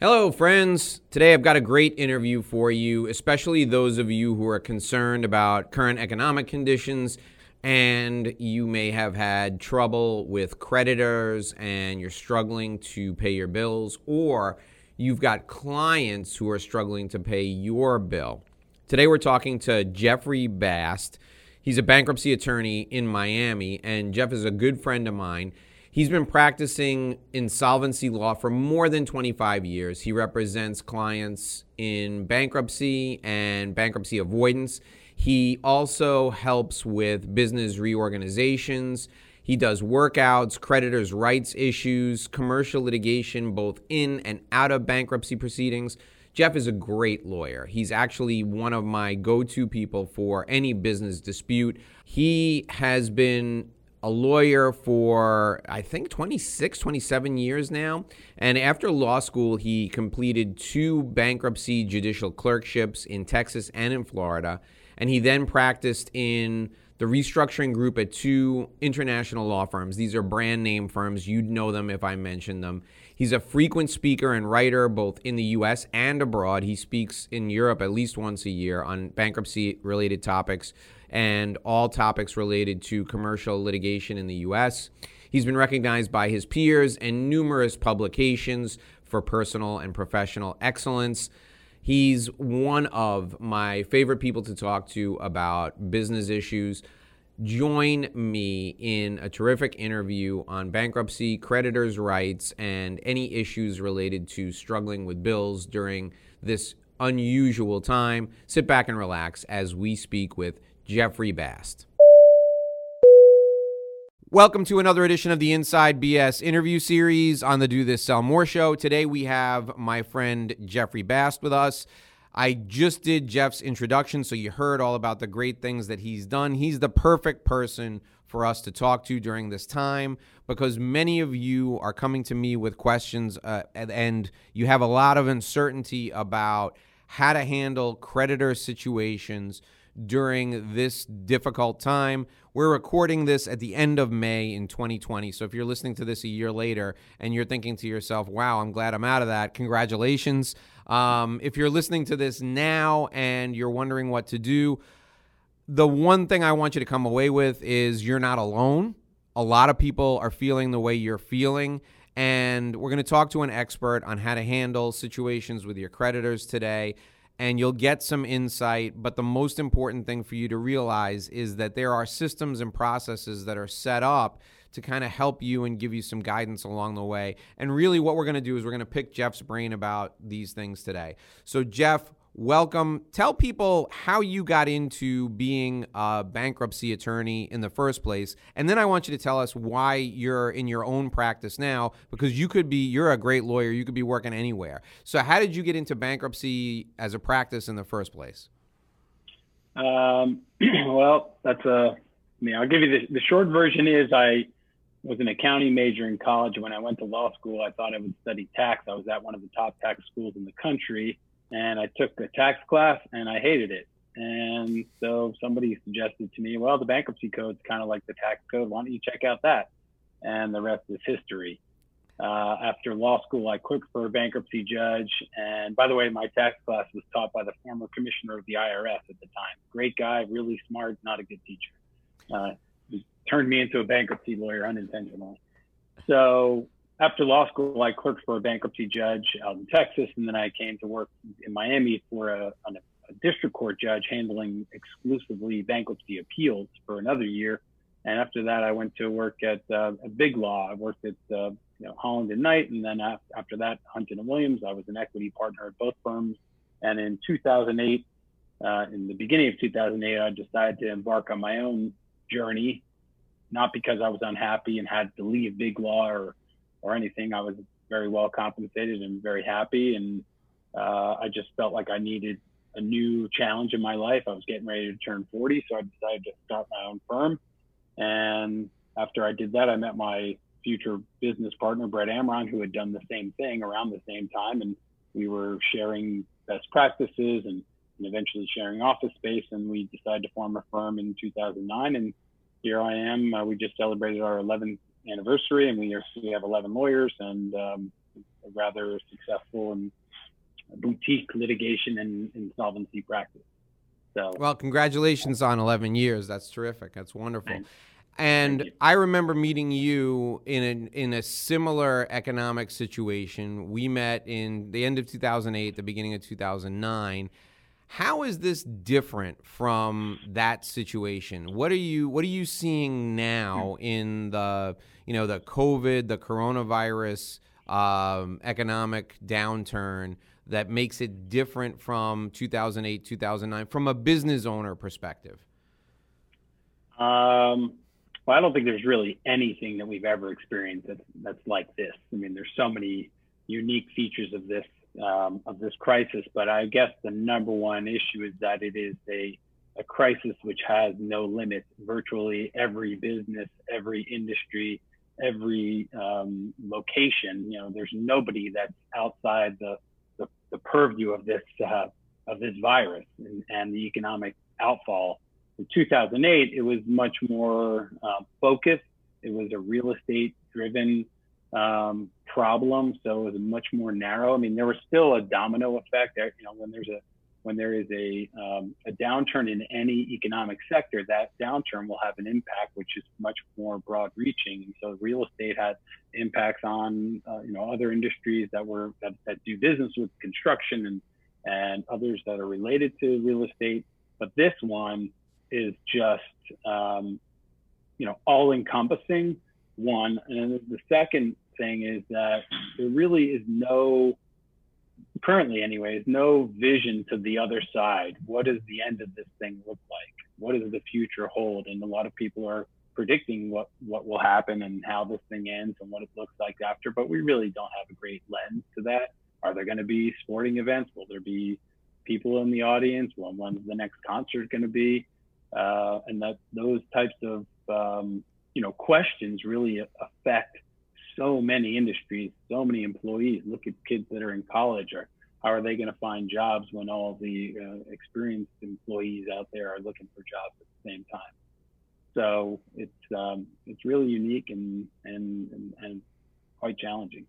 Hello, friends. Today I've got a great interview for you, especially those of you who are concerned about current economic conditions and you may have had trouble with creditors and you're struggling to pay your bills, or you've got clients who are struggling to pay your bill. Today we're talking to Jeffrey Bast. He's a bankruptcy attorney in Miami, and Jeff is a good friend of mine. He's been practicing insolvency law for more than 25 years. He represents clients in bankruptcy and bankruptcy avoidance. He also helps with business reorganizations. He does workouts, creditors' rights issues, commercial litigation, both in and out of bankruptcy proceedings. Jeff is a great lawyer. He's actually one of my go to people for any business dispute. He has been a lawyer for I think 26, 27 years now. And after law school, he completed two bankruptcy judicial clerkships in Texas and in Florida. And he then practiced in the restructuring group at two international law firms. These are brand name firms. You'd know them if I mentioned them. He's a frequent speaker and writer both in the US and abroad. He speaks in Europe at least once a year on bankruptcy related topics and all topics related to commercial litigation in the US. He's been recognized by his peers and numerous publications for personal and professional excellence. He's one of my favorite people to talk to about business issues. Join me in a terrific interview on bankruptcy, creditors' rights, and any issues related to struggling with bills during this unusual time. Sit back and relax as we speak with Jeffrey Bast. Welcome to another edition of the Inside BS interview series on the Do This Sell More show. Today we have my friend Jeffrey Bast with us. I just did Jeff's introduction, so you heard all about the great things that he's done. He's the perfect person for us to talk to during this time because many of you are coming to me with questions uh, and you have a lot of uncertainty about how to handle creditor situations during this difficult time. We're recording this at the end of May in 2020. So if you're listening to this a year later and you're thinking to yourself, wow, I'm glad I'm out of that, congratulations. Um, if you're listening to this now and you're wondering what to do, the one thing I want you to come away with is you're not alone. A lot of people are feeling the way you're feeling. And we're going to talk to an expert on how to handle situations with your creditors today and you'll get some insight. But the most important thing for you to realize is that there are systems and processes that are set up to kind of help you and give you some guidance along the way. And really, what we're going to do is we're going to pick Jeff's brain about these things today. So, Jeff, welcome. Tell people how you got into being a bankruptcy attorney in the first place. And then I want you to tell us why you're in your own practice now, because you could be, you're a great lawyer, you could be working anywhere. So, how did you get into bankruptcy as a practice in the first place? Um, well, that's a, I mean, I'll give you the, the short version is I was an accounting major in college. When I went to law school, I thought I would study tax. I was at one of the top tax schools in the country and I took a tax class and I hated it. And so somebody suggested to me, well, the bankruptcy code is kind of like the tax code. Why don't you check out that? And the rest is history. Uh, after law school, I clerked for a bankruptcy judge. And by the way, my tax class was taught by the former commissioner of the IRS at the time. Great guy, really smart, not a good teacher. Uh, turned me into a bankruptcy lawyer unintentionally. So after law school, I clerked for a bankruptcy judge out in Texas, and then I came to work in Miami for a, a, district court judge handling exclusively bankruptcy appeals for another year. And after that, I went to work at uh, a big law. I worked at uh, you know, Holland and Knight, and then after that, Hunton and Williams. I was an equity partner at both firms. And in 2008, uh, in the beginning of 2008, I decided to embark on my own journey, not because I was unhappy and had to leave big law or or anything. I was very well compensated and very happy. And uh, I just felt like I needed a new challenge in my life. I was getting ready to turn 40, so I decided to start my own firm. And after I did that, I met my future business partner, Brett Amron, who had done the same thing around the same time. And we were sharing best practices and, and eventually sharing office space. And we decided to form a firm in 2009. And here I am. Uh, we just celebrated our 11th anniversary, and we are, we have 11 lawyers, and um, a rather successful and boutique litigation and insolvency practice. So, well, congratulations on 11 years. That's terrific. That's wonderful. Thanks. And I remember meeting you in a, in a similar economic situation. We met in the end of 2008, the beginning of 2009. How is this different from that situation? What are you What are you seeing now in the you know the COVID, the coronavirus um, economic downturn that makes it different from 2008, 2009 from a business owner perspective? Um, well, I don't think there's really anything that we've ever experienced that's, that's like this. I mean, there's so many unique features of this um, of this crisis, but I guess the number one issue is that it is a a crisis which has no limits. Virtually every business, every industry, every um, location, you know, there's nobody that's outside the the, the purview of this uh, of this virus and, and, the economic outfall. In 2008, it was much more uh, focused. It was a real estate driven um, problem, so it was much more narrow. I mean, there was still a domino effect. There, you know, when there's a when there is a, um, a downturn in any economic sector, that downturn will have an impact which is much more broad reaching. And so real estate had impacts on uh, you know other industries that were that, that do business with construction and and others that are related to real estate. But this one is just um, you know all encompassing one. And the second thing is that there really is no currently anyways, no vision to the other side. What does the end of this thing look like? What does the future hold? And a lot of people are predicting what, what will happen and how this thing ends and what it looks like after, but we really don't have a great lens to that. Are there going to be sporting events? Will there be people in the audience? When when's the next concert going to be? Uh, and that those types of um, you know questions really affect so many industries, so many employees. Look at kids that are in college. Or how are they going to find jobs when all the uh, experienced employees out there are looking for jobs at the same time? So it's um, it's really unique and, and and and quite challenging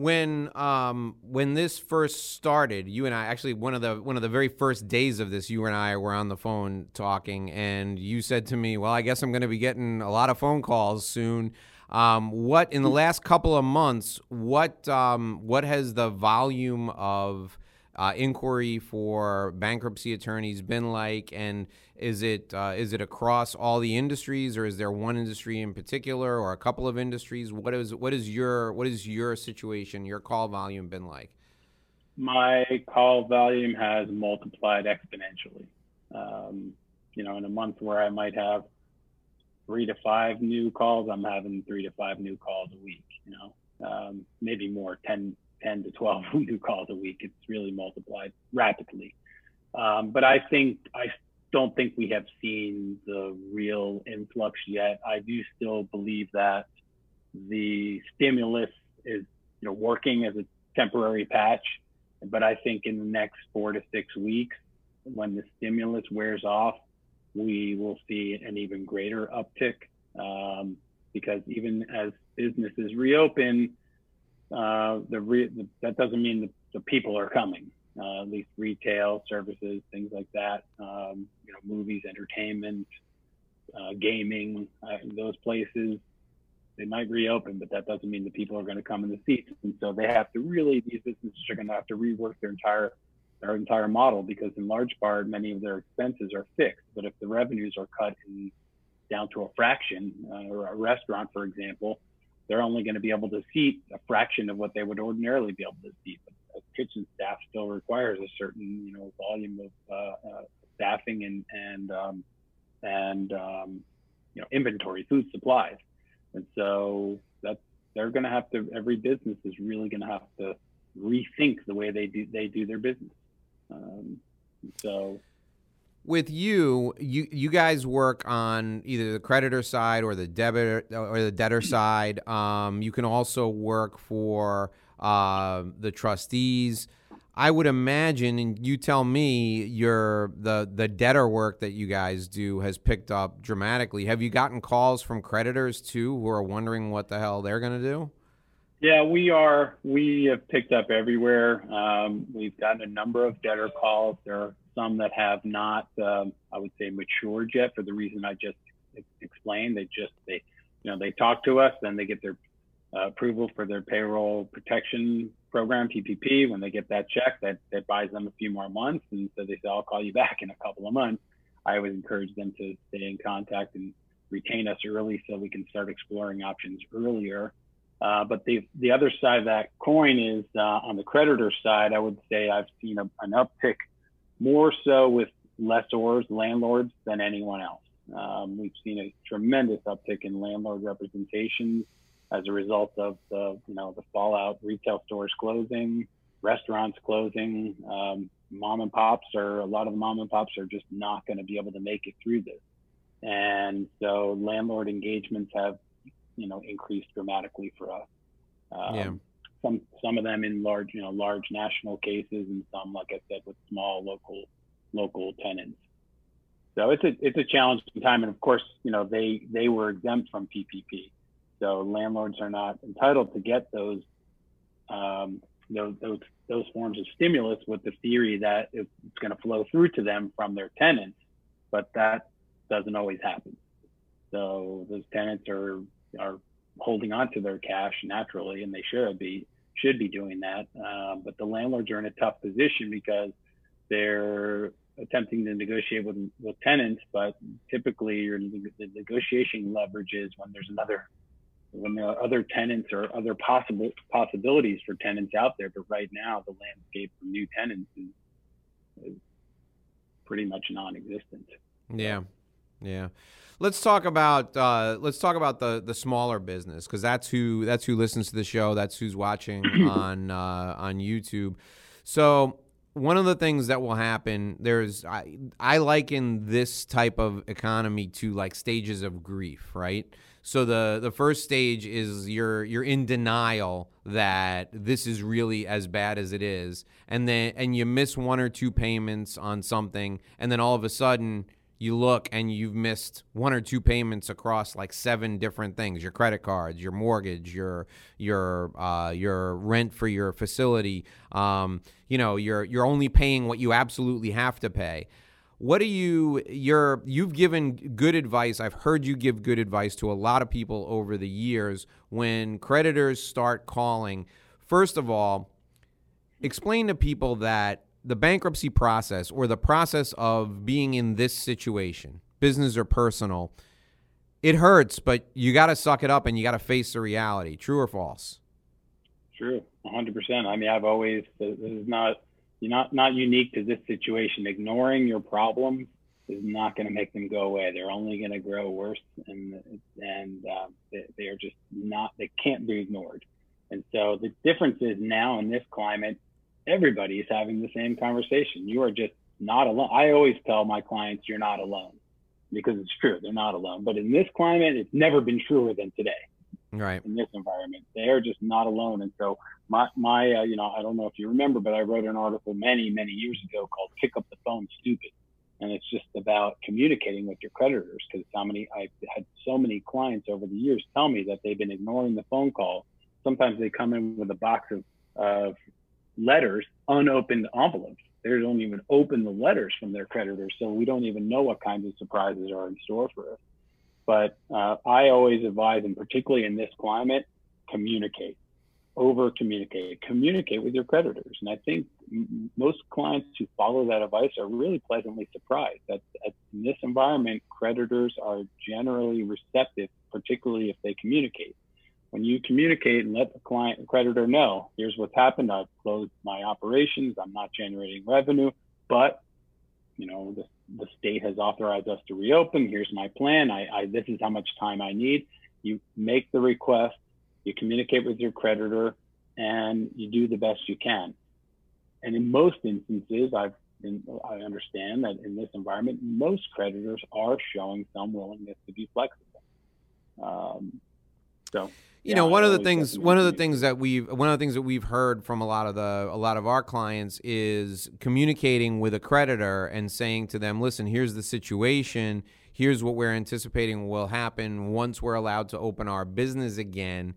when um, when this first started, you and I actually one of the one of the very first days of this, you and I were on the phone talking, and you said to me, "Well, I guess I'm going to be getting a lot of phone calls soon." Um, what in the last couple of months? What um, what has the volume of uh, inquiry for bankruptcy attorneys been like, and is it uh, is it across all the industries, or is there one industry in particular, or a couple of industries? What is what is your what is your situation, your call volume been like? My call volume has multiplied exponentially. Um, you know, in a month where I might have three to five new calls, I'm having three to five new calls a week, you know, um, maybe more, 10, 10 to 12 new calls a week. It's really multiplied rapidly. Um, but I think, I don't think we have seen the real influx yet. I do still believe that the stimulus is, you know, working as a temporary patch. But I think in the next four to six weeks, when the stimulus wears off, we will see an even greater uptick um, because even as businesses reopen, uh, the, re- that doesn't mean the, the people are coming. Uh, at least retail services, things like that. Um, you know, movies, entertainment, uh, gaming, uh, those places. They might reopen, but that doesn't mean the people are going to come in the seats. And so they have to really, these businesses are going to have to rework their entire their entire model because in large part many of their expenses are fixed. But if the revenues are cut in, down to a fraction uh, or a restaurant for example they're only going to be able to seat a fraction of what they would ordinarily be able to seat. But kitchen staff still requires a certain you know volume of uh, uh, staffing and and um, and um, you know inventory food supplies. And so that's they're going to have to every business is really going to have to rethink the way they do they do their business um, so with you, you you guys work on either the creditor side or the debtor or the debtor side. Um, you can also work for uh, the trustees. I would imagine, and you tell me, your the the debtor work that you guys do has picked up dramatically. Have you gotten calls from creditors too, who are wondering what the hell they're going to do? Yeah, we are. We have picked up everywhere. Um, we've gotten a number of debtor calls. There are some that have not, um, I would say, matured yet for the reason I just explained. They just they, you know, they talk to us, then they get their uh, approval for their payroll protection program PPP. When they get that check, that that buys them a few more months, and so they say, "I'll call you back in a couple of months." I always encourage them to stay in contact and retain us early so we can start exploring options earlier. Uh, but the the other side of that coin is uh, on the creditor side. I would say I've seen a, an uptick more so with lessors, landlords than anyone else. Um, we've seen a tremendous uptick in landlord representations as a result of the you know the fallout, retail stores closing, restaurants closing. Um, mom and pops or a lot of the mom and pops are just not going to be able to make it through this, and so landlord engagements have you know increased dramatically for us. Um, yeah. Some some of them in large you know large national cases, and some like I said with small local local tenants. So it's a it's a challenging time, and of course you know they they were exempt from PPP, so landlords are not entitled to get those um, those, those those forms of stimulus with the theory that it's going to flow through to them from their tenants, but that doesn't always happen. So those tenants are are holding on to their cash naturally, and they should be should be doing that. Um, but the landlords are in a tough position because they're attempting to negotiate with with tenants, but typically your the negotiation leverage is when there's another when there are other tenants or other possible possibilities for tenants out there. But right now, the landscape for new tenants is, is pretty much non-existent. Yeah, yeah. Let's talk about uh, let's talk about the the smaller business because that's who that's who listens to the show. That's who's watching on uh, on YouTube. So one of the things that will happen there's I, I liken this type of economy to like stages of grief right so the the first stage is you're you're in denial that this is really as bad as it is and then and you miss one or two payments on something and then all of a sudden you look and you've missed one or two payments across like seven different things your credit cards your mortgage your your uh, your rent for your facility um, you know you're you're only paying what you absolutely have to pay. What do you you're you've given good advice. I've heard you give good advice to a lot of people over the years when creditors start calling. First of all explain to people that the bankruptcy process or the process of being in this situation, business or personal, it hurts, but you got to suck it up and you got to face the reality. True or false? True, 100%. I mean, I've always, this is not, you're not, not unique to this situation. Ignoring your problems is not going to make them go away. They're only going to grow worse and, and uh, they, they are just not, they can't be ignored. And so the difference is now in this climate, everybody is having the same conversation. You are just not alone. I always tell my clients, you're not alone because it's true. They're not alone. But in this climate, it's never been truer than today. Right. In this environment, they are just not alone. And so my, my, uh, you know, I don't know if you remember, but I wrote an article many, many years ago called "Pick Up the Phone, Stupid," and it's just about communicating with your creditors. Because how many I've had so many clients over the years tell me that they've been ignoring the phone call. Sometimes they come in with a box of of letters, unopened envelopes. They don't even open the letters from their creditors, so we don't even know what kinds of surprises are in store for us. But uh, I always advise, and particularly in this climate, communicate, over communicate, communicate with your creditors. And I think m- most clients who follow that advice are really pleasantly surprised that, that in this environment, creditors are generally receptive, particularly if they communicate when you communicate and let the client creditor know, here's what's happened. I've closed my operations. I'm not generating revenue, but you know, the, the state has authorized us to reopen. Here's my plan. I, I, this is how much time I need. You make the request, you communicate with your creditor, and you do the best you can. And in most instances, I've been, I understand that in this environment, most creditors are showing some willingness to be flexible. Um, so you yeah, know one of the things one of the things that we've one of the things that we've heard from a lot of the a lot of our clients is communicating with a creditor and saying to them listen here's the situation. Here's what we're anticipating will happen once we're allowed to open our business again.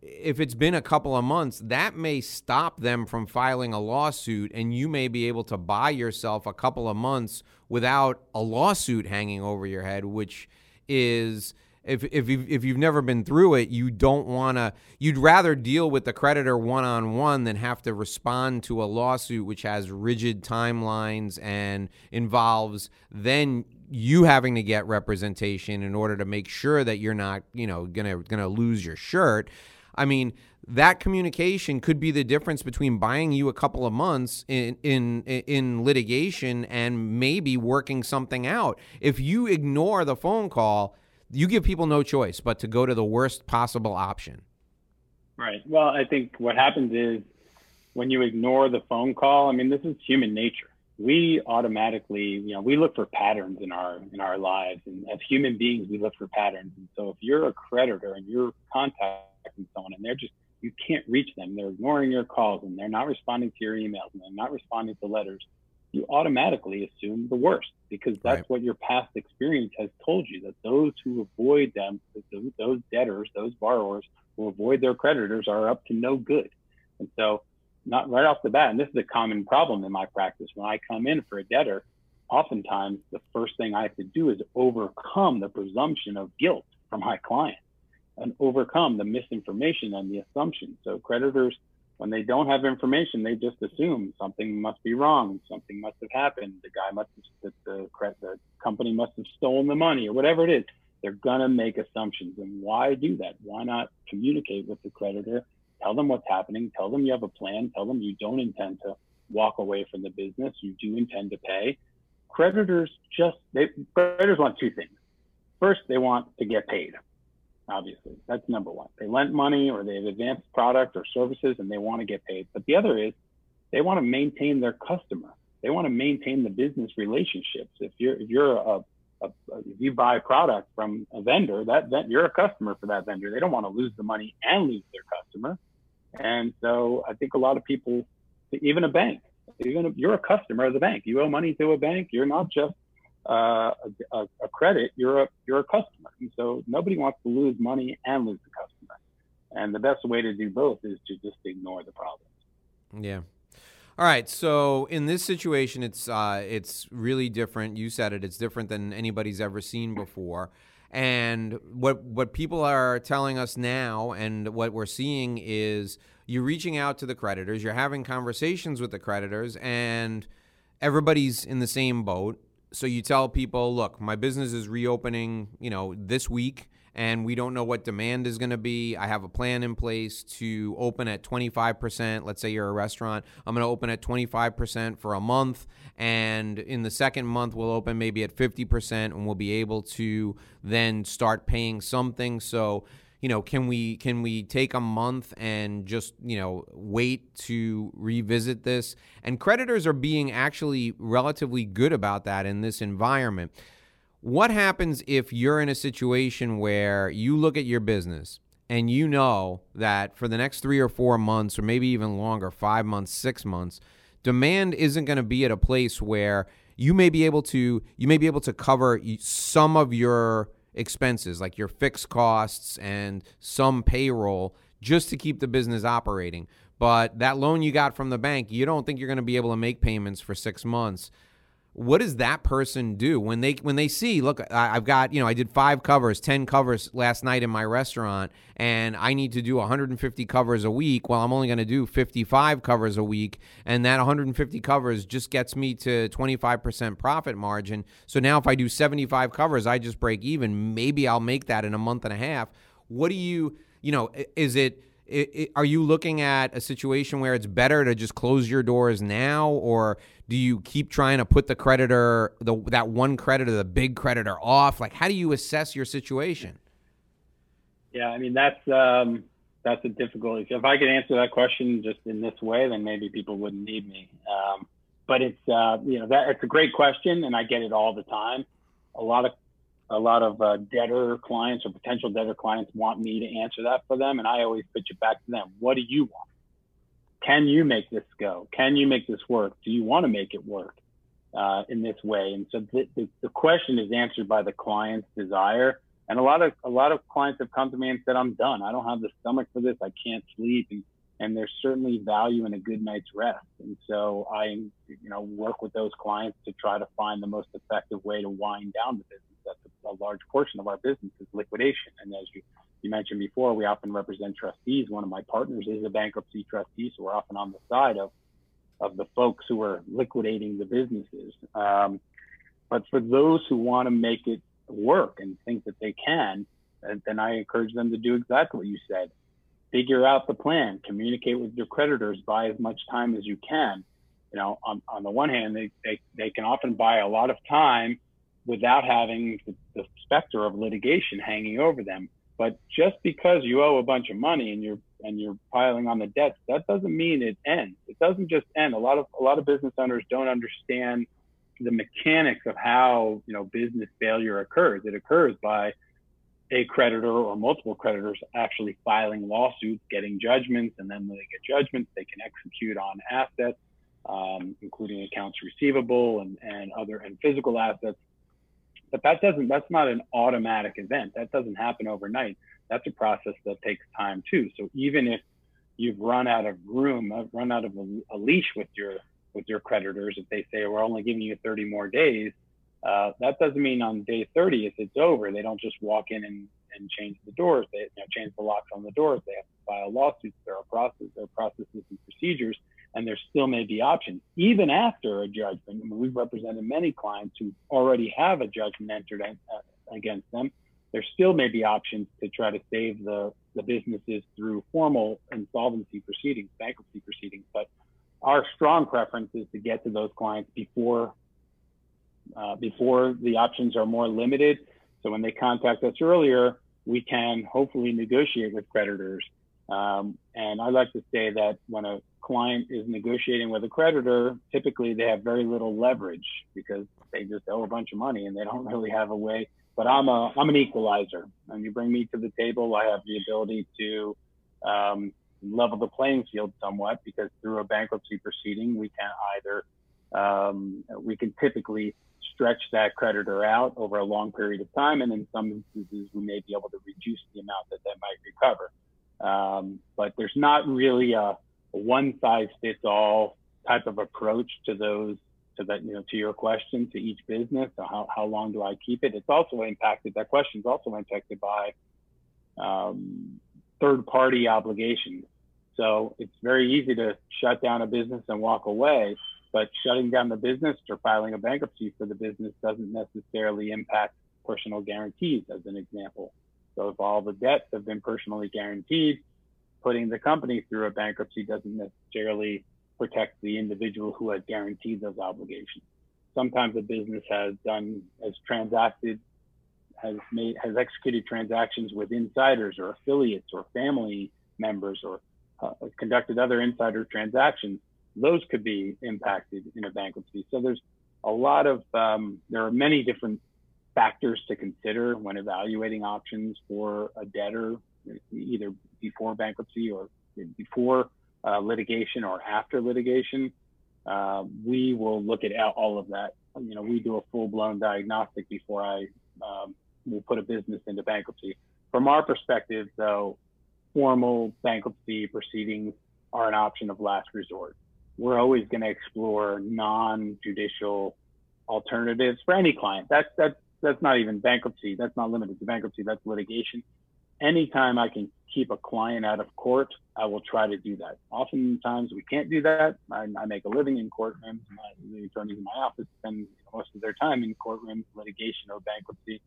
If it's been a couple of months, that may stop them from filing a lawsuit, and you may be able to buy yourself a couple of months without a lawsuit hanging over your head, which is if if you've, if you've never been through it, you don't want to. You'd rather deal with the creditor one on one than have to respond to a lawsuit which has rigid timelines and involves then you having to get representation in order to make sure that you're not, you know, gonna gonna lose your shirt. I mean, that communication could be the difference between buying you a couple of months in in in litigation and maybe working something out. If you ignore the phone call, you give people no choice but to go to the worst possible option. Right. Well, I think what happens is when you ignore the phone call, I mean, this is human nature. We automatically, you know, we look for patterns in our in our lives, and as human beings, we look for patterns. And so, if you're a creditor and you're contacting someone, and they're just you can't reach them, they're ignoring your calls, and they're not responding to your emails, and they're not responding to letters, you automatically assume the worst because that's right. what your past experience has told you that those who avoid them, those debtors, those borrowers who avoid their creditors are up to no good. And so, not right off the bat, and this is a common problem in my practice, when I come in for a debtor, oftentimes the first thing I have to do is overcome the presumption of guilt from my client and overcome the misinformation and the assumption. So, creditors when they don't have information, they just assume something must be wrong, something must have happened, the guy must have, the, the, the company must have stolen the money or whatever it is. They're gonna make assumptions, and why do that? Why not communicate with the creditor? Tell them what's happening. Tell them you have a plan. Tell them you don't intend to walk away from the business. You do intend to pay. Creditors just they creditors want two things. First, they want to get paid obviously. That's number one. They lent money or they have advanced product or services and they want to get paid. But the other is they want to maintain their customer. They want to maintain the business relationships. If you're if you're a, a, a if you buy a product from a vendor, that, that you're a customer for that vendor. They don't want to lose the money and lose their customer. And so I think a lot of people, even a bank, even if you're a customer of the bank, you owe money to a bank. You're not just uh, a, a, credit, you're a you're a customer, and so nobody wants to lose money and lose the customer. And the best way to do both is to just ignore the problem. Yeah. All right. So in this situation, it's uh, it's really different. You said it. It's different than anybody's ever seen before. And what what people are telling us now, and what we're seeing is you're reaching out to the creditors, you're having conversations with the creditors, and everybody's in the same boat so you tell people, look, my business is reopening, you know, this week and we don't know what demand is going to be. I have a plan in place to open at 25%. Let's say you're a restaurant. I'm going to open at 25% for a month. And in the second month, we'll open maybe at 50% and we'll be able to then start paying something. So you know, can we can we take a month and just you know wait to revisit this? And creditors are being actually relatively good about that in this environment. What happens if you're in a situation where you look at your business and you know that for the next three or four months, or maybe even longer, five months, six months, demand isn't going to be at a place where you may be able to you may be able to cover some of your expenses like your fixed costs and some payroll just to keep the business operating. But that loan you got from the bank, you don't think you're going to be able to make payments for six months what does that person do when they when they see look i've got you know i did five covers 10 covers last night in my restaurant and i need to do 150 covers a week. Well i'm only going to do 55 covers a week and that 150 covers just gets me to 25% profit margin. So now if i do 75 covers i just break even. Maybe i'll make that in a month and a half. What do you you know is it it, it, are you looking at a situation where it's better to just close your doors now, or do you keep trying to put the creditor, the that one creditor, the big creditor, off? Like, how do you assess your situation? Yeah, I mean that's um, that's a difficult. If I could answer that question just in this way, then maybe people wouldn't need me. Um, but it's uh, you know that it's a great question, and I get it all the time. A lot of a lot of uh, debtor clients or potential debtor clients want me to answer that for them, and I always pitch it back to them. What do you want? Can you make this go? Can you make this work? Do you want to make it work uh, in this way? And so the, the, the question is answered by the client's desire And a lot of a lot of clients have come to me and said, "I'm done. I don't have the stomach for this. I can't sleep." And and there's certainly value in a good night's rest. And so I, you know, work with those clients to try to find the most effective way to wind down the business. A, large portion of our business is liquidation. And as you, you mentioned before, we often represent trustees. One of my partners is a bankruptcy trustee, so we're often on the side of of the folks who are liquidating the businesses. Um, but for those who want to make it work and think that they can, then I encourage them to do exactly what you said figure out the plan, communicate with your creditors, buy as much time as you can. You know, on, on the one hand, they, they, they can often buy a lot of time without having the, the specter of litigation hanging over them. But just because you owe a bunch of money and you're and you're piling on the debts, that doesn't mean it ends. It doesn't just end. A lot of a lot of business owners don't understand the mechanics of how you know business failure occurs. It occurs by a creditor or multiple creditors actually filing lawsuits, getting judgments, and then when they get judgments, they can execute on assets, um, including accounts receivable and, and other and physical assets. But that doesn't that's not an automatic event. That doesn't happen overnight. That's a process that takes time too. So even if you've run out of room, uh, run out of a, a leash with your with your creditors, if they say we're only giving you 30 more days, uh, that doesn't mean on day 30, if it's over, they don't just walk in and, and change the doors. They you know, change the locks on the doors. They have to file lawsuits. There are processes, there are processes and procedures, and there still may be options even after a judgment. I mean, we've represented many clients who already have a judgment entered uh, against them. There still may be options to try to save the, the businesses through formal insolvency proceedings, bankruptcy proceedings. But our strong preference is to get to those clients before uh, before the options are more limited. So when they contact us earlier, we can hopefully negotiate with creditors. Um, and I like to say that when a client is negotiating with a creditor, typically they have very little leverage because they just owe a bunch of money and they don't really have a way. But I'm a I'm an equalizer. and you bring me to the table, I have the ability to um, level the playing field somewhat because through a bankruptcy proceeding, we can either um, we can typically stretch that creditor out over a long period of time. And in some instances, we may be able to reduce the amount that they might recover. Um, but there's not really a, a one size fits all type of approach to those to that you know to your question to each business so how, how long do i keep it it's also impacted that question is also impacted by um, third party obligations so it's very easy to shut down a business and walk away but shutting down the business or filing a bankruptcy for the business doesn't necessarily impact personal guarantees, as an example. So if all the debts have been personally guaranteed, putting the company through a bankruptcy doesn't necessarily protect the individual who has guaranteed those obligations. Sometimes a business has done, has transacted, has made, has executed transactions with insiders or affiliates or family members or uh, conducted other insider transactions those could be impacted in a bankruptcy. So there's a lot of, um, there are many different factors to consider when evaluating options for a debtor, either before bankruptcy or before uh, litigation or after litigation. Uh, we will look at all of that. You know, we do a full blown diagnostic before I um, will put a business into bankruptcy. From our perspective, though, formal bankruptcy proceedings are an option of last resort we're always going to explore non-judicial alternatives for any client. That's that's that's not even bankruptcy. That's not limited to bankruptcy. That's litigation. Anytime I can keep a client out of court, I will try to do that. Oftentimes we can't do that. I, I make a living in courtrooms. My, the attorneys in my office spend most of their time in courtrooms, litigation or bankruptcy.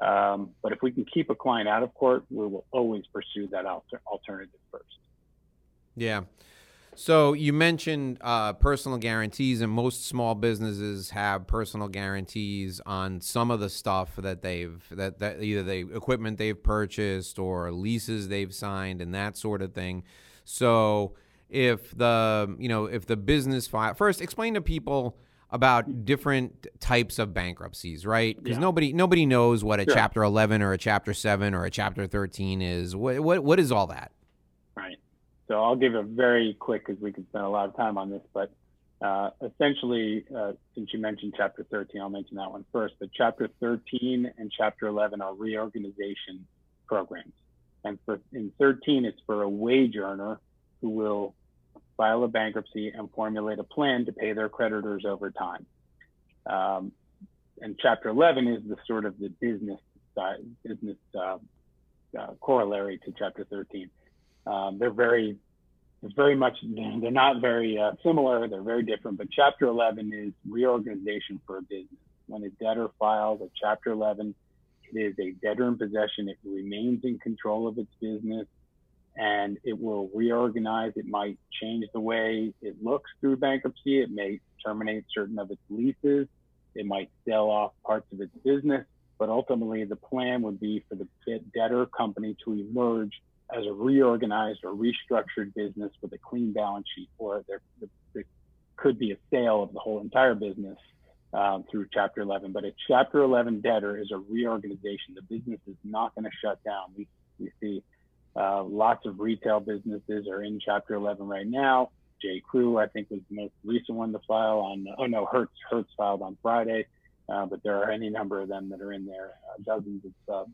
Um, but if we can keep a client out of court, we will always pursue that alter- alternative first. Yeah. So you mentioned uh, personal guarantees, and most small businesses have personal guarantees on some of the stuff that they've that, that either the equipment they've purchased or leases they've signed and that sort of thing. So if the you know if the business file first explain to people about different types of bankruptcies, right? Because yeah. nobody nobody knows what a sure. Chapter 11 or a Chapter 7 or a Chapter 13 is. What what what is all that? So I'll give a very quick because we could spend a lot of time on this. But Uh, essentially, uh, since you mentioned Chapter 13, I'll mention that one first. But Chapter 13 and Chapter 11 are reorganization programs. And for, in 13, it's for a wage earner who will file a bankruptcy and formulate a plan to pay their creditors over time. Um, and Chapter 11 is the sort of the business side, business uh, uh, corollary to Chapter 13. Um, they're very, very much, they're not very uh, similar. They're very different. But Chapter 11 is reorganization for a business. When a debtor files a Chapter 11, it is a debtor in possession. It remains in control of its business and it will reorganize. It might change the way it looks through bankruptcy. It may terminate certain of its leases. It might sell off parts of its business. But ultimately, the plan would be for the debtor company to emerge as a reorganized or restructured business with a clean balance sheet, or there, there could be a sale of the whole entire business um, through Chapter 11. But a Chapter 11 debtor is a reorganization. The business is not going to shut down. We, we see uh, lots of retail businesses are in Chapter 11 right now. J. Crew, I think, was the most recent one to file on. Oh no, Hertz. Hertz filed on Friday, uh, but there are any number of them that are in there. Uh, dozens of uh,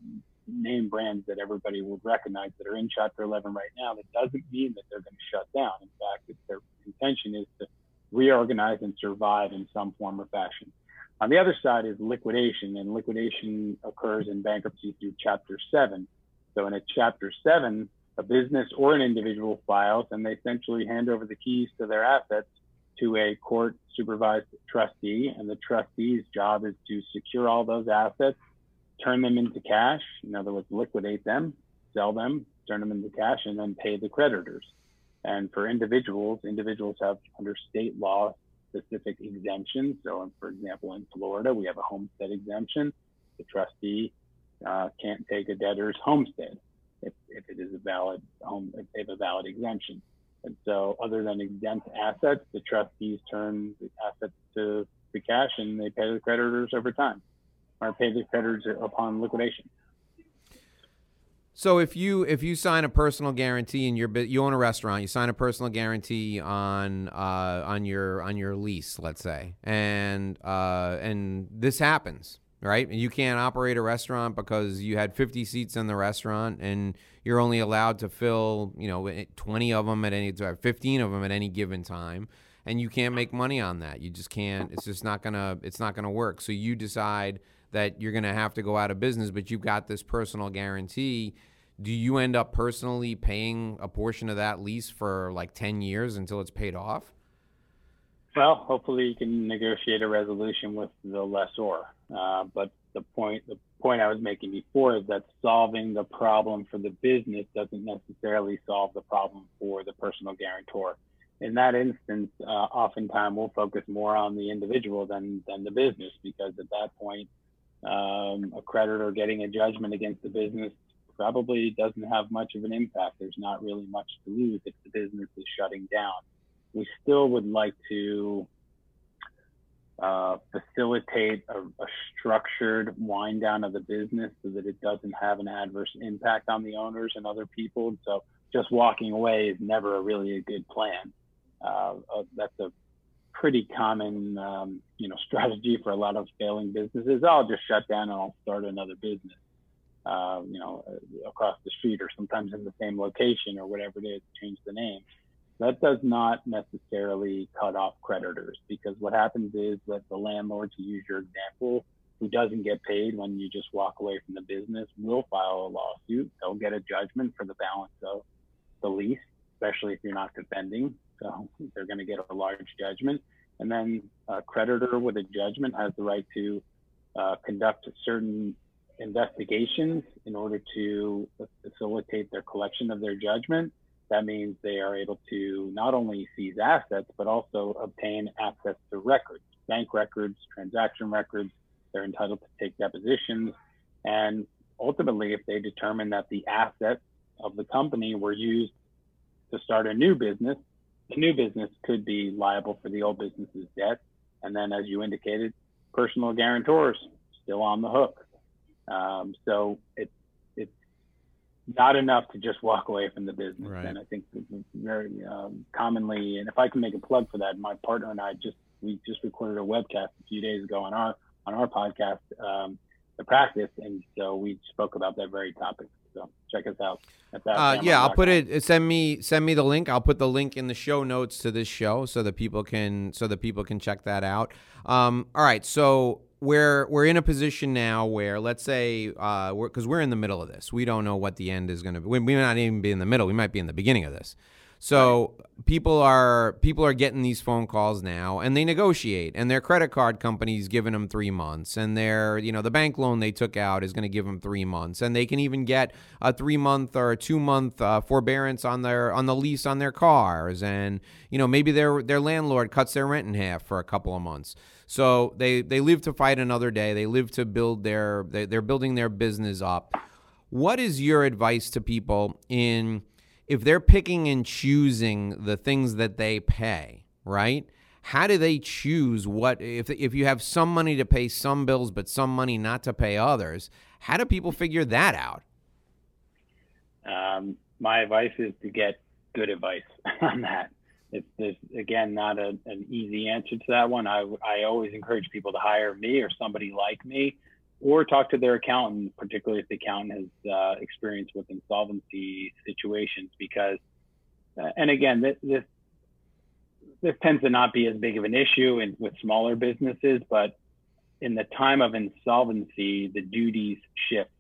name brands that everybody would recognize that are in Chapter 11 right now. That doesn't mean that they're going to shut down. In fact, their intention is to reorganize and survive in some form or fashion. On the other side is liquidation, and liquidation occurs in bankruptcy through Chapter 7. So in a chapter seven, a business or an individual files and they essentially hand over the keys to their assets to a court supervised trustee. And the trustee's job is to secure all those assets, turn them into cash, in other words, liquidate them, sell them, turn them into cash, and then pay the creditors. And for individuals, individuals have under state law specific exemptions. So, for example, in Florida, we have a homestead exemption. The trustee uh, can't take a debtor's homestead if, if it is a valid home, if they have a valid exemption. And so other than exempt assets, the trustees turn the assets to, the cash and they pay the creditors over time or pay the creditors upon liquidation. So if you if you sign a personal guarantee and you're you own a restaurant, you sign a personal guarantee on uh, on your on your lease, let's say, and uh, and this happens, right? And you can't operate a restaurant because you had 50 seats in the restaurant and you're only allowed to fill, you know, 20 of them at any 15 of them at any given time and you can't make money on that. You just can't it's just not to it's not to work. So you decide that you're going to have to go out of business, but you've got this personal guarantee. Do you end up personally paying a portion of that lease for like 10 years until it's paid off? Well, hopefully you can negotiate a resolution with the lessor. Uh, but the point the point I was making before is that solving the problem for the business doesn't necessarily solve the problem for the personal guarantor. In that instance, uh, oftentimes we'll focus more on the individual than than the business because at that point, um, a creditor getting a judgment against the business probably doesn't have much of an impact. There's not really much to lose if the business is shutting down. We still would like to uh, facilitate a, a, structured wind down of the business so that it doesn't have an adverse impact on the owners and other people. So just walking away is never a really a good plan. Uh, uh, that's a pretty common, um, you know, strategy for a lot of failing businesses. I'll just shut down and I'll start another business, uh, you know, uh, across the street or sometimes in the same location or whatever it is, change the name. That does not necessarily cut off creditors because what happens is that the landlord, to use your example, who doesn't get paid when you just walk away from the business will file a lawsuit. They'll get a judgment for the balance of the lease, especially if you're not defending. So they're going to get a large judgment. And then a creditor with a judgment has the right to uh, conduct certain investigations in order to facilitate their collection of their judgment that means they are able to not only seize assets, but also obtain access to records, bank records, transaction records. They're entitled to take depositions. And ultimately, if they determine that the assets of the company were used to start a new business, the new business could be liable for the old business's debt. And then, as you indicated, personal guarantors still on the hook. Um, so it's not enough to just walk away from the business. Right. And I think very um, commonly, and if I can make a plug for that, my partner and I just we just recorded a webcast a few days ago on our on our podcast, um, the practice, and so we spoke about that very topic. So check us out. Uh, yeah, I'll put it. Send me send me the link. I'll put the link in the show notes to this show so that people can so that people can check that out. Um, all right, so we're we're in a position now where let's say because uh, we're, we're, in the middle of this, we don't know what the end is going to be. We, we might not even be in the middle. We might be in the beginning of this. So right. people are people are getting these phone calls now, and they negotiate, and their credit card company's giving them three months, and their you know the bank loan they took out is going to give them three months, and they can even get a three month or a two month uh, forbearance on their on the lease on their cars, and you know maybe their their landlord cuts their rent in half for a couple of months. So they they live to fight another day. They live to build their they, they're building their business up. What is your advice to people in if they're picking and choosing the things that they pay, right? How do they choose what if if you have some money to pay some bills but some money not to pay others? How do people figure that out? Um, my advice is to get good advice on that. It's, it's again not a, an easy answer to that one. I I always encourage people to hire me or somebody like me or talk to their accountant, particularly if the accountant has uh, experience with insolvency situations. Because, uh, and again, this, this, this tends to not be as big of an issue in, with smaller businesses, but in the time of insolvency, the duties shift.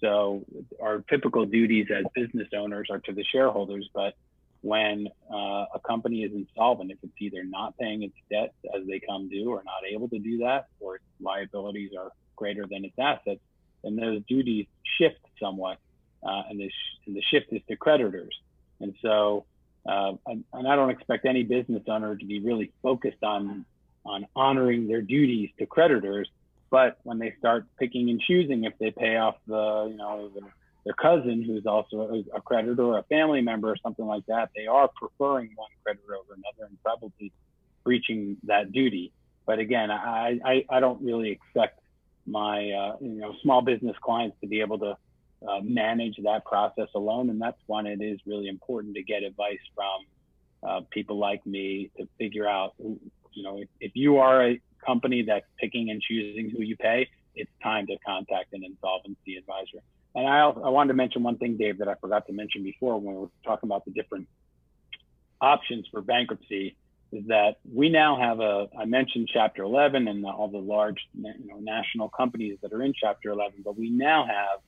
So our typical duties as business owners are to the shareholders, but when uh, a company is insolvent, if it's either not paying its debts as they come due or not able to do that, or its liabilities are greater than its assets, then those duties shift somewhat, uh, and, the sh- and the shift is to creditors. And so, uh, and, and I don't expect any business owner to be really focused on on honoring their duties to creditors. But when they start picking and choosing, if they pay off the, you know, the, their cousin who's also a, a creditor or a family member or something like that, they are preferring one creditor over another and probably breaching that duty. But again, I, I, I don't really expect my uh, you know small business clients to be able to uh, manage that process alone, and that's when it is really important to get advice from uh, people like me to figure out you know if, if you are a company that's picking and choosing who you pay, it's time to contact an insolvency advisor. And I I wanted to mention one thing, Dave, that I forgot to mention before when we were talking about the different options for bankruptcy is that we now have a, I mentioned Chapter 11 and all the large you know, national companies that are in Chapter 11, but we now have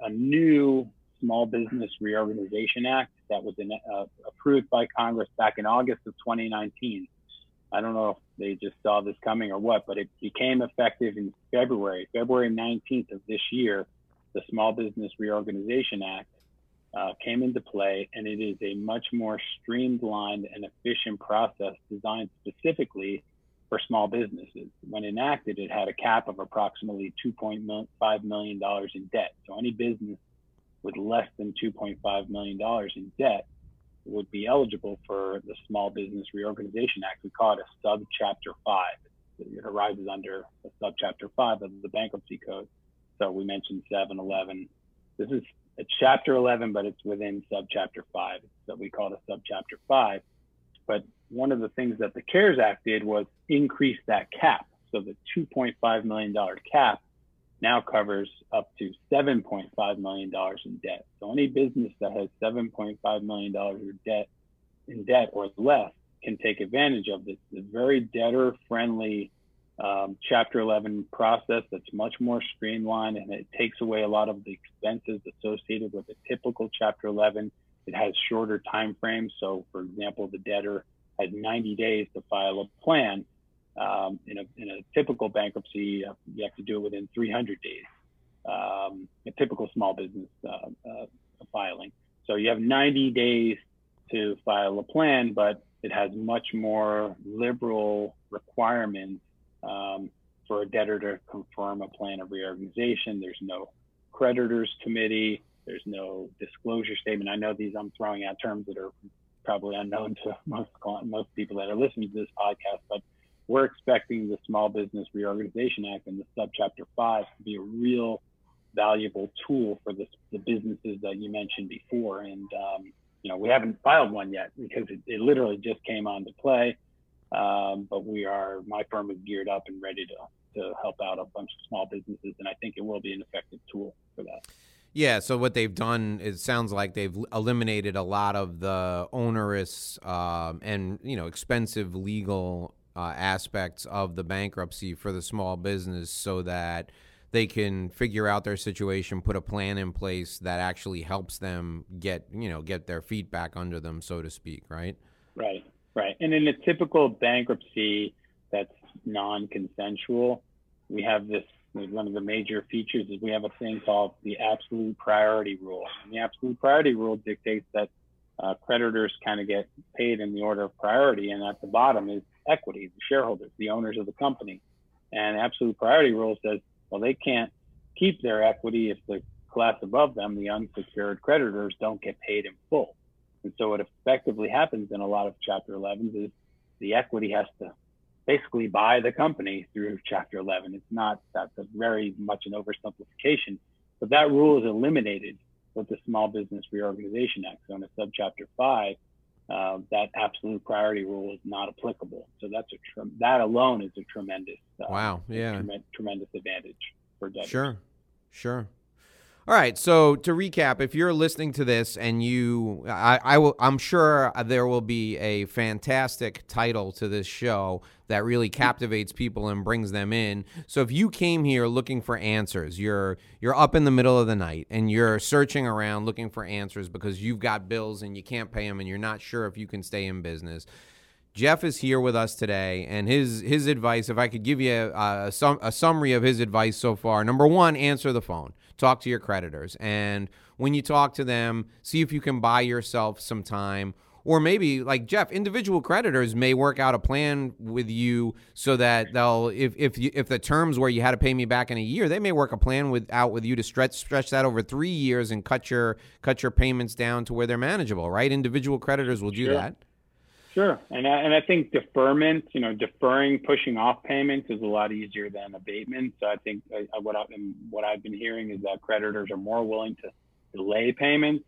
a new Small Business Reorganization Act that was in, uh, approved by Congress back in August of 2019. I don't know if they just saw this coming or what, but it became effective in February, February 19th of this year. The Small Business Reorganization Act uh, came into play, and it is a much more streamlined and efficient process designed specifically for small businesses. When enacted, it had a cap of approximately $2.5 million in debt. So any business with less than $2.5 million in debt would be eligible for the Small Business Reorganization Act. We call it a subchapter 5. It arises under a subchapter 5 of the bankruptcy code. So we mentioned 7-Eleven. This is it's chapter 11, but it's within subchapter 5. that we call it a subchapter 5. But one of the things that the CARES Act did was increase that cap. So the $2.5 million cap now covers up to $7.5 million in debt. So any business that has $7.5 million in debt in debt or less can take advantage of this, the very debtor friendly um, Chapter 11 process that's much more streamlined and it takes away a lot of the expenses associated with a typical Chapter 11. It has shorter time frames. So, for example, the debtor has 90 days to file a plan. Um, in, a, in a typical bankruptcy, uh, you have to do it within 300 days. Um, a typical small business uh, uh, filing. So you have 90 days to file a plan, but it has much more liberal requirements um, for a debtor to confirm a plan of reorganization. There's no creditors committee. There's no disclosure statement. I know these I'm throwing out terms that are probably unknown to most most people that are listening to this podcast, but we're expecting the Small Business Reorganization Act and the Subchapter 5 to be a real valuable tool for the, the businesses that you mentioned before. And, um, you know, we haven't filed one yet because it, it literally just came on to play. Um, but we are, my firm is geared up and ready to, to help out a bunch of small businesses. And I think it will be an effective tool for that. Yeah, so what they've done, it sounds like they've eliminated a lot of the onerous um, and you know expensive legal uh, aspects of the bankruptcy for the small business, so that they can figure out their situation, put a plan in place that actually helps them get you know get their feet back under them, so to speak. Right. Right. Right. And in a typical bankruptcy that's non-consensual, we have this one of the major features is we have a thing called the absolute priority rule. And the absolute priority rule dictates that uh, creditors kind of get paid in the order of priority, and at the bottom is equity, the shareholders, the owners of the company. And absolute priority rule says, well, they can't keep their equity if the class above them, the unsecured creditors, don't get paid in full. And so what effectively happens in a lot of Chapter 11s is the equity has to basically buy the company through Chapter 11. It's not, that's a very much an oversimplification, but that rule is eliminated with the Small Business Reorganization Act. So in a subchapter 5, uh, that absolute priority rule is not applicable. So that's a tre- that alone is a tremendous uh, wow, yeah, tre- tremendous advantage for debtors. Sure, sure. All right. So to recap, if you're listening to this and you, I, I will, I'm sure there will be a fantastic title to this show that really captivates people and brings them in. So if you came here looking for answers, you're you're up in the middle of the night and you're searching around looking for answers because you've got bills and you can't pay them and you're not sure if you can stay in business. Jeff is here with us today, and his his advice. If I could give you a, a, sum, a summary of his advice so far, number one, answer the phone, talk to your creditors, and when you talk to them, see if you can buy yourself some time. Or maybe, like Jeff, individual creditors may work out a plan with you so that they'll, if if you, if the terms where you had to pay me back in a year, they may work a plan with out with you to stretch stretch that over three years and cut your cut your payments down to where they're manageable. Right? Individual creditors will do sure. that. Sure, and I, and I think deferment, you know, deferring, pushing off payments is a lot easier than abatement. So I think I, what I, what I've been hearing is that creditors are more willing to delay payments,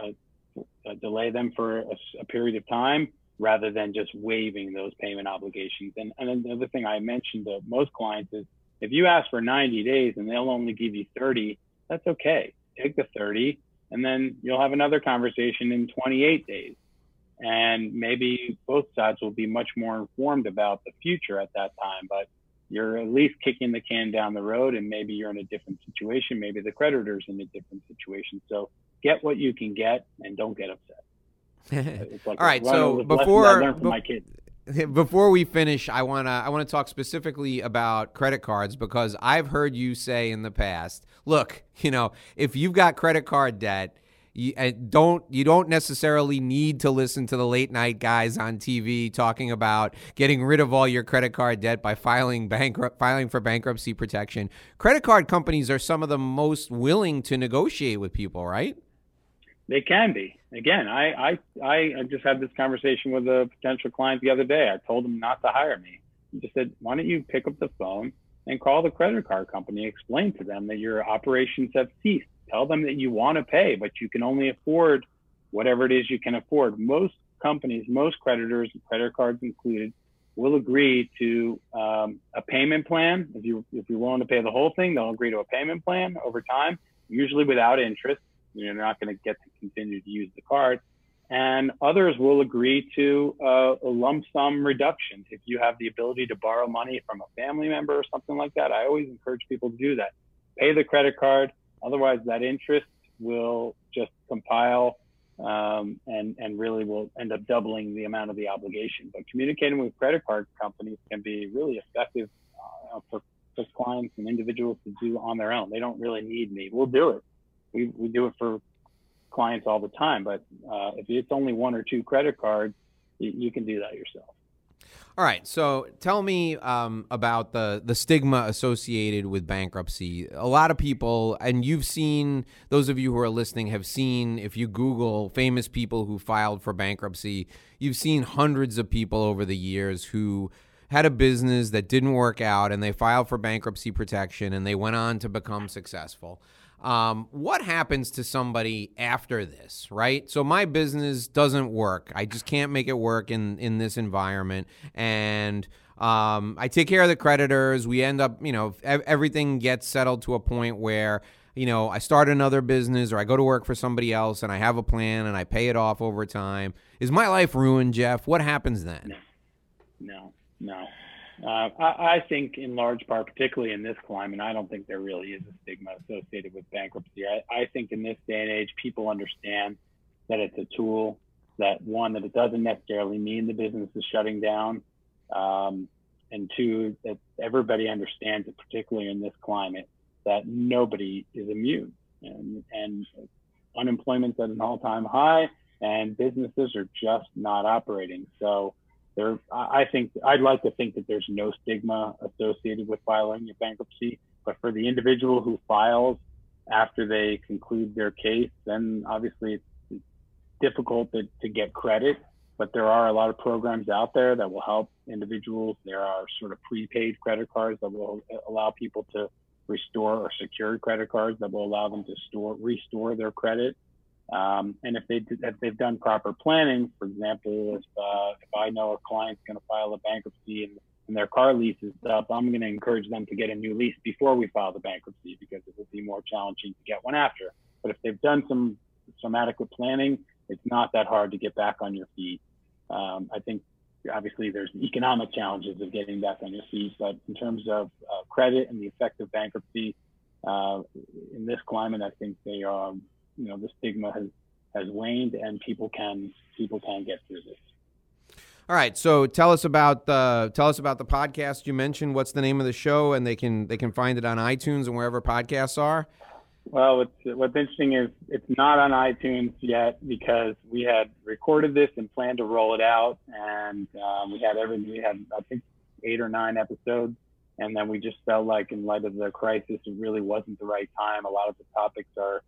uh, uh, delay them for a, a, period of time rather than just waiving those payment obligations. And, and another thing I mentioned to most clients is if you ask for 90 days and they'll only give you 30, that's okay. Take the 30, and then you'll have another conversation in 28 days and maybe both sides will be much more informed about the future at that time but you're at least kicking the can down the road and maybe you're in a different situation. Maybe the creditor's in a different situation. So get what you can get and don't get upset. Like all right so before before we finish i want to i want to talk specifically about credit cards because i've heard you say in the past look you know if you've got credit card debt you don't you don't necessarily need to listen to the late night guys on TV talking about getting rid of all your credit card debt by filing bankrupt filing for bankruptcy protection. Credit card companies are some of the most willing to negotiate with people, right? They can be. Again, I I I just had this conversation with a potential client the other day. I told him not to hire me. He just said, "Why don't you pick up the phone and call the credit card company, explain to them that your operations have ceased." Tell them that you want to pay, but you can only afford whatever it is you can afford. Most companies, most creditors, credit cards included, will agree to um, a payment plan. If you if you're willing to pay the whole thing, they'll agree to a payment plan over time, usually without interest. You're not going to get to continue to use the card. And others will agree to a lump sum reduction if you have the ability to borrow money from a family member or something like that. I always encourage people to do that. Pay the credit card, Otherwise, that interest will just compile um, and and really will end up doubling the amount of the obligation. But communicating with credit card companies can be really effective uh, for, for clients and individuals to do on their own. They don't really need me. We'll do it. We we do it for clients all the time. But uh, if it's only one or two credit cards, you, you can do that yourself. All right, so tell me um, about the the stigma associated with bankruptcy. A lot of people, and you've seen those of you who are listening have seen. If you Google famous people who filed for bankruptcy, you've seen hundreds of people over the years who had a business that didn't work out and they filed for bankruptcy protection and they went on to become successful. Um, what happens to somebody after this, right? So my business doesn't work. I just can't make it work in in this environment, and um, I take care of the creditors. We end up, you know, everything gets settled to a point where you know, I start another business or I go to work for somebody else and I have a plan and I pay it off over time. Is my life ruined, Jeff? What happens then? No, no, no. Uh, I, I, think, in large part, particularly in this climate, I don't think there really is a stigma associated with bankruptcy. I, I think in this day and age, people understand that it's a tool. That one, that it doesn't necessarily mean the business is shutting down, um, and two, that everybody understands it, particularly in this climate that nobody is immune and, and unemployment's at an all-time high and businesses are just not operating. So there, I think I'd like to think that there's no stigma associated with filing a bankruptcy, but for the individual who files after they conclude their case, then obviously it's, it's difficult to, to get credit. But there are a lot of programs out there that will help individuals. There are sort of prepaid credit cards that will allow people to restore or secure credit cards that will allow them to store restore their credit. Um, and if they if they've done proper planning, for example, if uh, if I know a client's going to file a bankruptcy and, and their car lease is up, I'm going to encourage them to get a new lease before we file the bankruptcy because it will be more challenging to get one after. But if they've done some some adequate planning, it's not that hard to get back on your feet. Um, I think obviously there's economic challenges of getting back on your feet, but in terms of uh, credit and the effect of bankruptcy uh, in this climate, I think they are, you know, the stigma has has waned and people can people can get through this. All right, so tell us about the tell us about the podcast you mentioned. What's the name of the show, and they can they can find it on iTunes and wherever podcasts are. Well, what's, what's interesting is it's not on iTunes yet because we had recorded this and planned to roll it out, and um, we had everything. We had I think eight or nine episodes, and then we just felt like, in light of the crisis, it really wasn't the right time. A lot of the topics are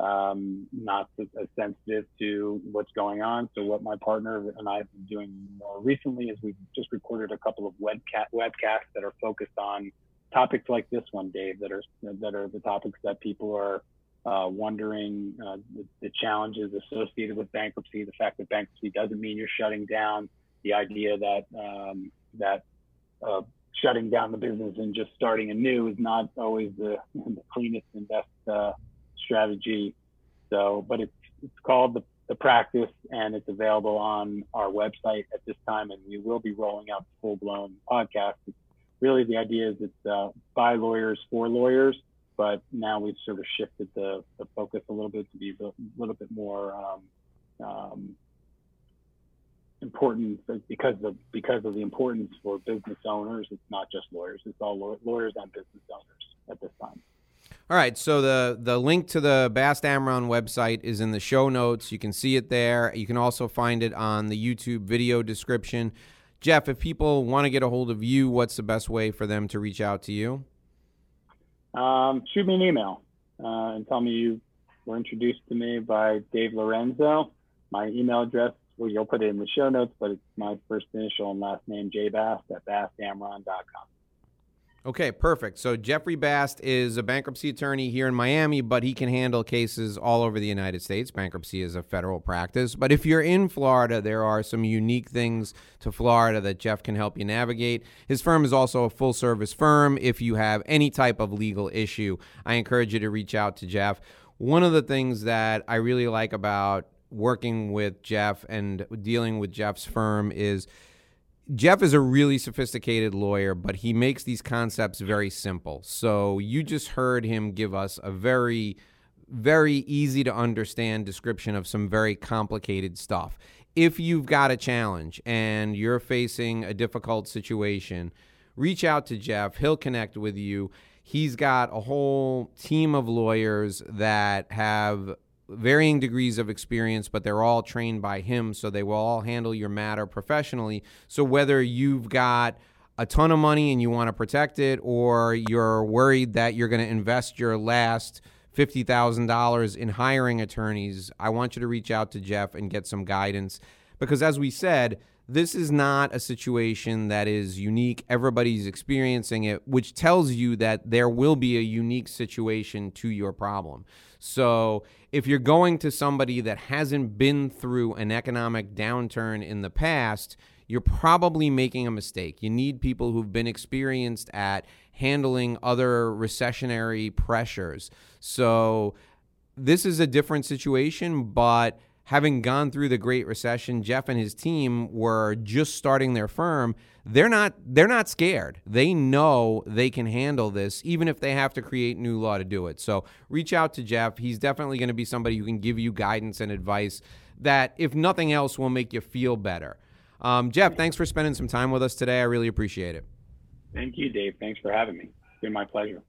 um, not as sensitive to what's going on. So what my partner and I have been doing more recently is we've just recorded a couple of webca- webcasts that are focused on topics like this one, Dave, that are that are the topics that people are uh, wondering uh, the, the, challenges associated with bankruptcy, the fact that bankruptcy doesn't mean you're shutting down, the idea that um, that uh, shutting down the business and just starting anew is not always the, the cleanest and best uh, strategy. So, but it's it's called the the practice and it's available on our website at this time and we will be rolling out full blown podcast. It's really the idea is it's uh, by lawyers for lawyers, but now we've sort of shifted the, the focus a little bit to be a little bit more um, um, important because of because of the importance for business owners. It's not just lawyers; it's all lawyers and business owners at this time. All right, so the the link to the Bast Amron website is in the show notes. You can see it there. You can also find it on the YouTube video description. Jeff, if people want to get a hold of you, what's the best way for them to reach out to you? Um, shoot me an email uh, and tell me you were introduced to me by Dave Lorenzo. My email address, well, you'll put it in the show notes, but it's my first initial and last name, jbast at bastamron.com. Okay, perfect. So Jeffrey Bast is a bankruptcy attorney here in Miami, but he can handle cases all over the United States. Bankruptcy is a federal practice. But if you're in Florida, there are some unique things to Florida that Jeff can help you navigate. His firm is also a full service firm. If you have any type of legal issue, I encourage you to reach out to Jeff. One of the things that I really like about working with Jeff and dealing with Jeff's firm is Jeff is a really sophisticated lawyer, but he makes these concepts very simple. So you just heard him give us a very, very easy to understand description of some very complicated stuff. If you've got a challenge and you're facing a difficult situation, reach out to Jeff. He'll connect with you. He's got a whole team of lawyers that have varying degrees of experience, but they're all trained by him, so they will all handle your matter professionally. So whether you've got a ton of money and you want to protect it, or you're worried that you're going to invest your last $50,000 in hiring attorneys, I want you to reach out to Jeff and get some guidance. Because as we said, this is not a situation that is unique. Everybody's experiencing it, which tells you that there will be a unique situation to your problem. So, if you're going to somebody that hasn't been through an economic downturn in the past, you're probably making a mistake. You need people who've been experienced at handling other recessionary pressures. So, this is a different situation, but having gone through the Great Recession, Jeff and his team were just starting their firm. They're not they're not scared. They know they can handle this even if they have to create new law to do it. So reach out to Jeff. He's definitely going to be somebody who can give you guidance and advice that if nothing else will make you feel better. Um, Jeff, thanks for spending some time with us today. I really appreciate it. Thank you, Dave. Thanks for having me. It's been my pleasure.